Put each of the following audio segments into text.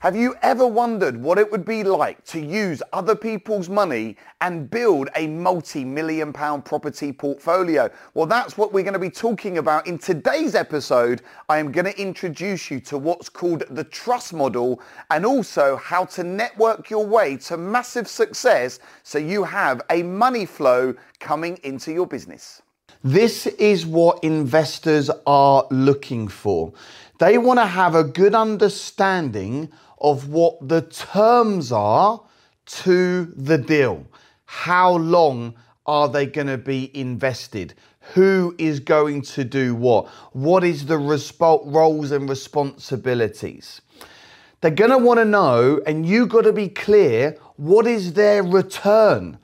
Have you ever wondered what it would be like to use other people's money and build a multi-million pound property portfolio? Well, that's what we're going to be talking about in today's episode. I am going to introduce you to what's called the trust model and also how to network your way to massive success so you have a money flow coming into your business. This is what investors are looking for. They want to have a good understanding of what the terms are to the deal. How long are they going to be invested? Who is going to do what? What is the resp- roles and responsibilities? They're going to want to know, and you've got to be clear what is their return?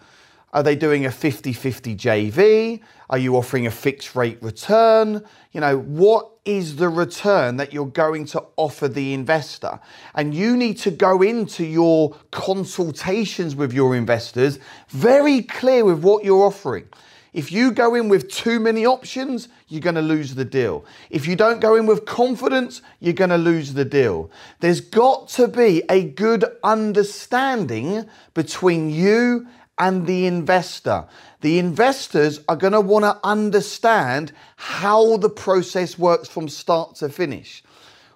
Are they doing a 50 50 JV? Are you offering a fixed rate return? You know, what is the return that you're going to offer the investor? And you need to go into your consultations with your investors very clear with what you're offering. If you go in with too many options, you're going to lose the deal. If you don't go in with confidence, you're going to lose the deal. There's got to be a good understanding between you and the investor. The investors are going to want to understand how the process works from start to finish.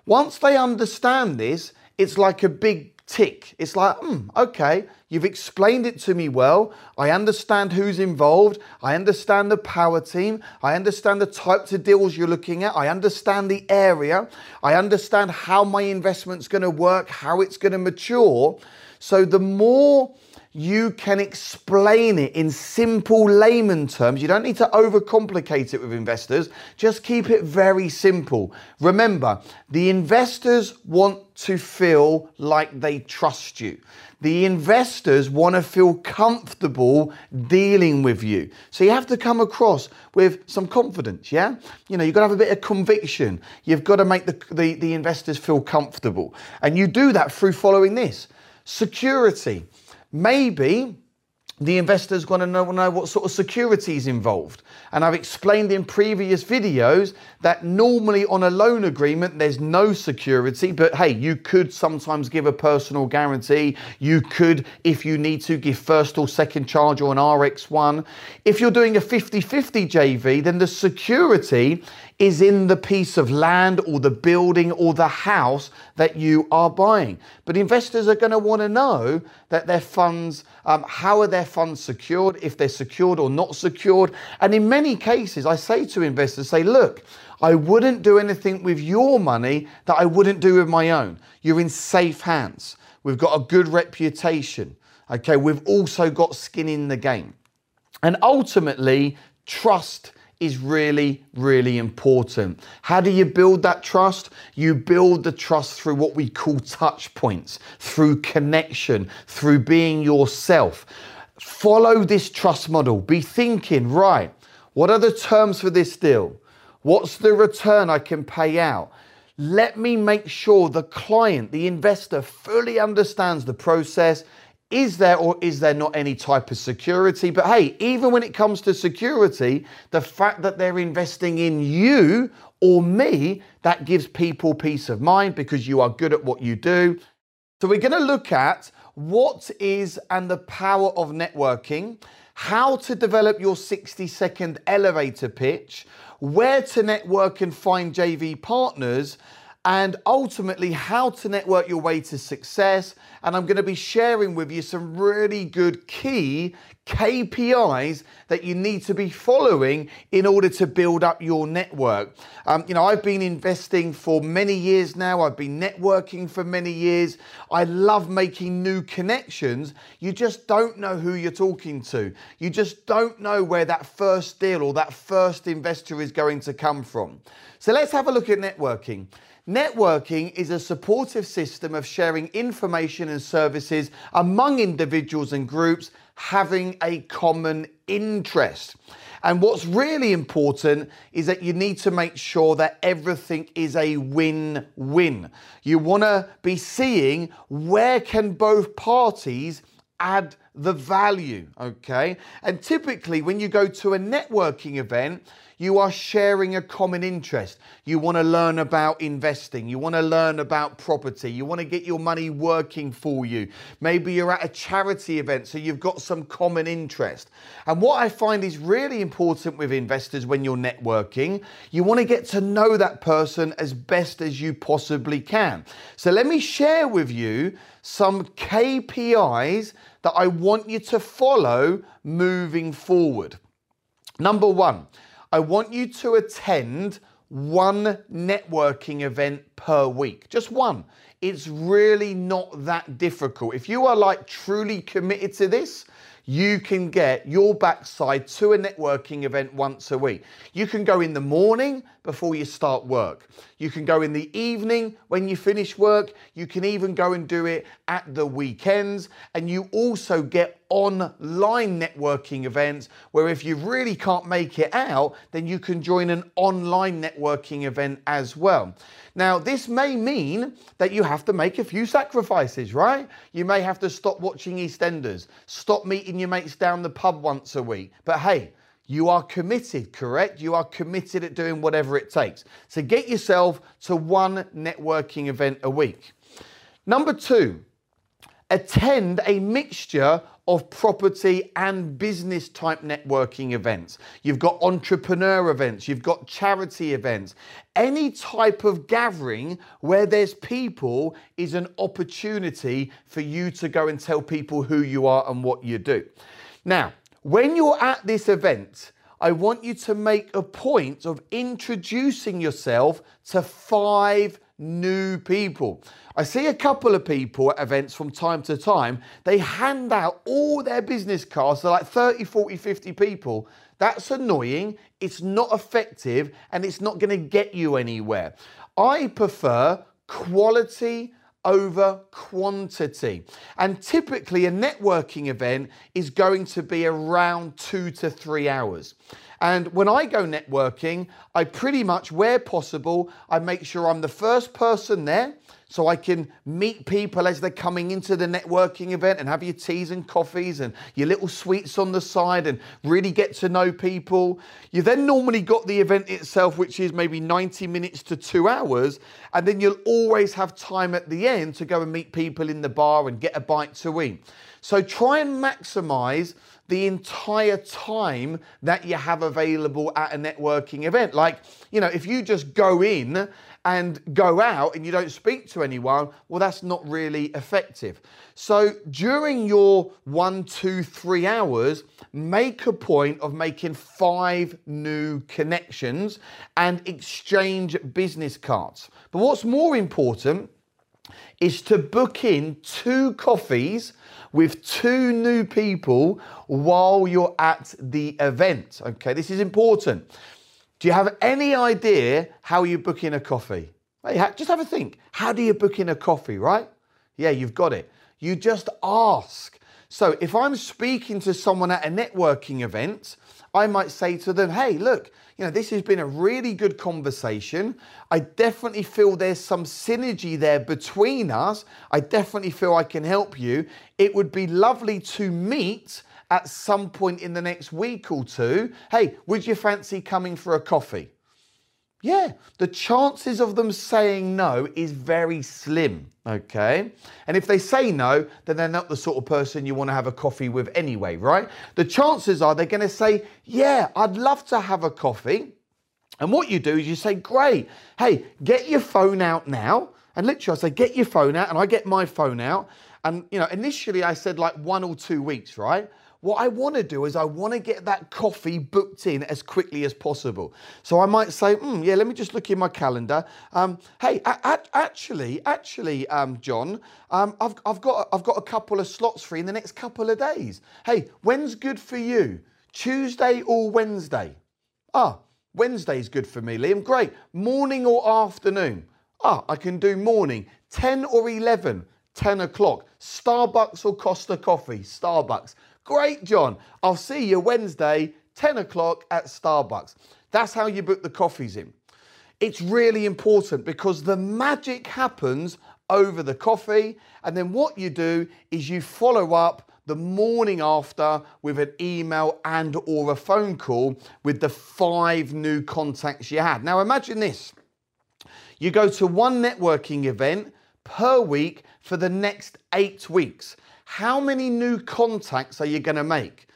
Once they understand this, it's like a big tick. It's like, hmm, okay, you've explained it to me well. I understand who's involved. I understand the power team. I understand the types of deals you're looking at. I understand the area. I understand how my investment's going to work, how it's going to mature. So the more you can explain it in simple layman terms. You don't need to overcomplicate it with investors. Just keep it very simple. Remember, the investors want to feel like they trust you. The investors want to feel comfortable dealing with you. So you have to come across with some confidence, yeah? You know, you've got to have a bit of conviction. You've got to make the, the, the investors feel comfortable. And you do that through following this security. Maybe the investor's going to know, know what sort of security is involved. And I've explained in previous videos that normally on a loan agreement, there's no security, but hey, you could sometimes give a personal guarantee. You could, if you need to, give first or second charge or an RX1. If you're doing a 50 50 JV, then the security is in the piece of land or the building or the house that you are buying. But investors are going to want to know that their funds, um, how are their funds secured, if they're secured or not secured. And in many cases, I say to investors, say, look, I wouldn't do anything with your money that I wouldn't do with my own. You're in safe hands. We've got a good reputation. Okay, we've also got skin in the game. And ultimately, trust is really, really important. How do you build that trust? You build the trust through what we call touch points, through connection, through being yourself. Follow this trust model. Be thinking, right, what are the terms for this deal? What's the return I can pay out? Let me make sure the client, the investor, fully understands the process is there or is there not any type of security? But hey, even when it comes to security, the fact that they're investing in you or me, that gives people peace of mind because you are good at what you do. So we're going to look at what is and the power of networking, how to develop your 60 second elevator pitch, where to network and find JV partners, and ultimately how to network your way to success. And I'm going to be sharing with you some really good key KPIs that you need to be following in order to build up your network. Um, you know, I've been investing for many years now, I've been networking for many years. I love making new connections. You just don't know who you're talking to, you just don't know where that first deal or that first investor is going to come from. So let's have a look at networking. Networking is a supportive system of sharing information and services among individuals and groups having a common interest. And what's really important is that you need to make sure that everything is a win-win. You want to be seeing where can both parties add the value, okay? And typically when you go to a networking event, you are sharing a common interest. You want to learn about investing. You want to learn about property. You want to get your money working for you. Maybe you're at a charity event, so you've got some common interest. And what I find is really important with investors when you're networking, you want to get to know that person as best as you possibly can. So let me share with you some KPIs that I want you to follow moving forward. Number one, I want you to attend one networking event per week, just one. It's really not that difficult. If you are like truly committed to this, you can get your backside to a networking event once a week. You can go in the morning before you start work. You can go in the evening when you finish work. You can even go and do it at the weekends. And you also get online networking events where if you really can't make it out, then you can join an online networking event as well. Now, this may mean that you have to make a few sacrifices, right? You may have to stop watching EastEnders, stop meeting your mates down the pub once a week. But hey, you are committed, correct? You are committed at doing whatever it takes. So get yourself to one networking event a week. Number two, attend a mixture of property and business type networking events. You've got entrepreneur events, you've got charity events. Any type of gathering where there's people is an opportunity for you to go and tell people who you are and what you do. Now, when you're at this event, I want you to make a point of introducing yourself to five new people. I see a couple of people at events from time to time, they hand out all their business cards to like 30, 40, 50 people. That's annoying, it's not effective, and it's not going to get you anywhere. I prefer quality over quantity. And typically, a networking event is going to be around two to three hours. And when I go networking, I pretty much, where possible, I make sure I'm the first person there so I can meet people as they're coming into the networking event and have your teas and coffees and your little sweets on the side and really get to know people. You then normally got the event itself, which is maybe 90 minutes to two hours, and then you'll always have time at the end to go and meet people in the bar and get a bite to eat. So try and maximize the entire time that you have available at a networking event. Like, you know, if you just go in and go out and you don't speak to anyone, well, that's not really effective. So during your one, two, three hours, make a point of making five new connections and exchange business cards. But what's more important is to book in two coffees with two new people while you're at the event. Okay, this is important. Do you have any idea how you book in a coffee? Just have a think. How do you book in a coffee, right? Yeah, you've got it. You just ask. So if I'm speaking to someone at a networking event, I might say to them, hey, look, you know, this has been a really good conversation. I definitely feel there's some synergy there between us. I definitely feel I can help you. It would be lovely to meet at some point in the next week or two. Hey, would you fancy coming for a coffee? Yeah, the chances of them saying no is very slim, okay? And if they say no, then they're not the sort of person you want to have a coffee with anyway, right? The chances are they're going to say, yeah, I'd love to have a coffee. And what you do is you say, great, hey, get your phone out now. And literally I say, get your phone out, and I get my phone out. And, you know, initially I said like one or two weeks, right? What I want to do is I want to get that coffee booked in as quickly as possible. So I might say, mm, yeah, let me just look in my calendar. Um, hey, actually, actually, um, John, um, I've, I've, got, I've got a couple of slots free in the next couple of days. Hey, when's good for you? Tuesday or Wednesday? Ah, Wednesday's good for me, Liam. Great. Morning or afternoon? Ah, I can do morning. 10 or 11? 10 o'clock. Starbucks or Costa Coffee? Starbucks. Great, John. I'll see you Wednesday, 10 o'clock at Starbucks. That's how you book the coffees in. It's really important because the magic happens over the coffee. And then what you do is you follow up the morning after with an email and or a phone call with the five new contacts you had. Now imagine this. You go to one networking event per week for the next eight weeks. How many new contacts are you going to make?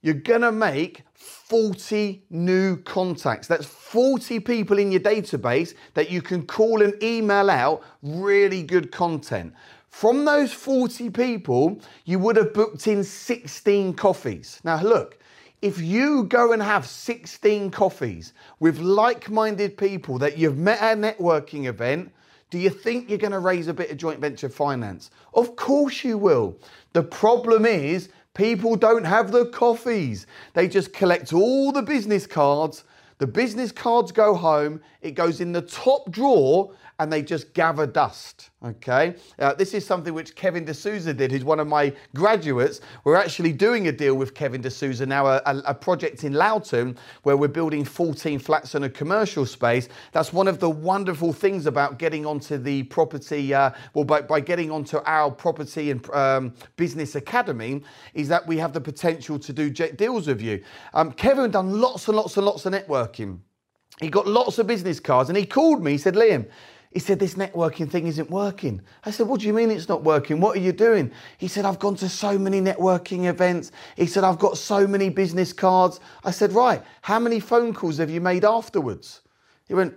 You're going to make 40 new contacts. That's 40 people in your database that you can call and email out really good content. From those 40 people, you would have booked in 16 coffees. Now, look, if you go and have 16 coffees with like minded people that you've met at a networking event, do you think you're going to raise a bit of joint venture finance? Of course you will. The problem is, people don't have the coffees. They just collect all the business cards. The business cards go home, it goes in the top drawer, and they just gather dust. Okay, uh, this is something which Kevin D'Souza did, who's one of my graduates. We're actually doing a deal with Kevin D'Souza now, a, a, a, project in Loughton where we're building 14 flats in a commercial space. That's one of the wonderful things about getting onto the property, uh, well, by, by, getting onto our property and um, business academy, is that we have the potential to do deals with you. Um, Kevin done lots and lots and lots of networking. He got lots of business cards and he called me. He said, Liam, he said, This networking thing isn't working. I said, What do you mean it's not working? What are you doing? He said, I've gone to so many networking events. He said, I've got so many business cards. I said, Right, how many phone calls have you made afterwards? He went,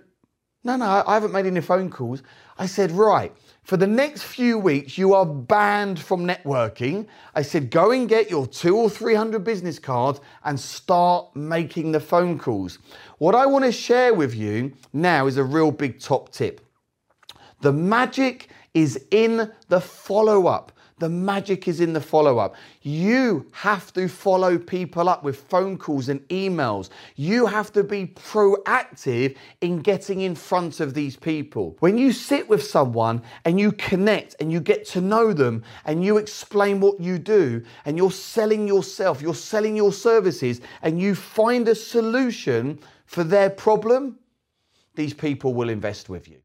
No, no, I haven't made any phone calls. I said, Right, for the next few weeks, you are banned from networking. I said, Go and get your two or 300 business cards and start making the phone calls. What I want to share with you now is a real big top tip. The magic is in the follow up. The magic is in the follow up. You have to follow people up with phone calls and emails. You have to be proactive in getting in front of these people. When you sit with someone and you connect and you get to know them and you explain what you do and you're selling yourself, you're selling your services, and you find a solution for their problem, these people will invest with you.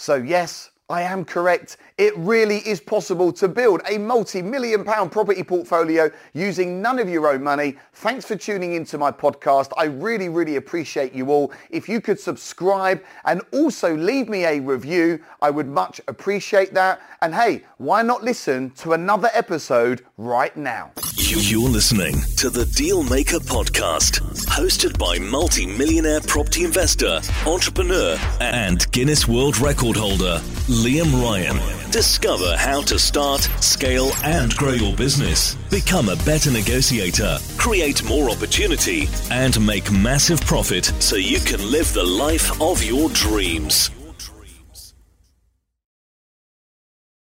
So, yes, I am correct. It really is possible to build a multi-million pound property portfolio using none of your own money. Thanks for tuning into my podcast. I really, really appreciate you all. If you could subscribe and also leave me a review, I would much appreciate that. And hey, why not listen to another episode right now? You're listening to the Dealmaker podcast, hosted by multi-millionaire property investor, entrepreneur, and Guinness World Record holder, Liam Ryan. Discover how to start, scale, and grow your business. Become a better negotiator, create more opportunity, and make massive profit so you can live the life of your dreams.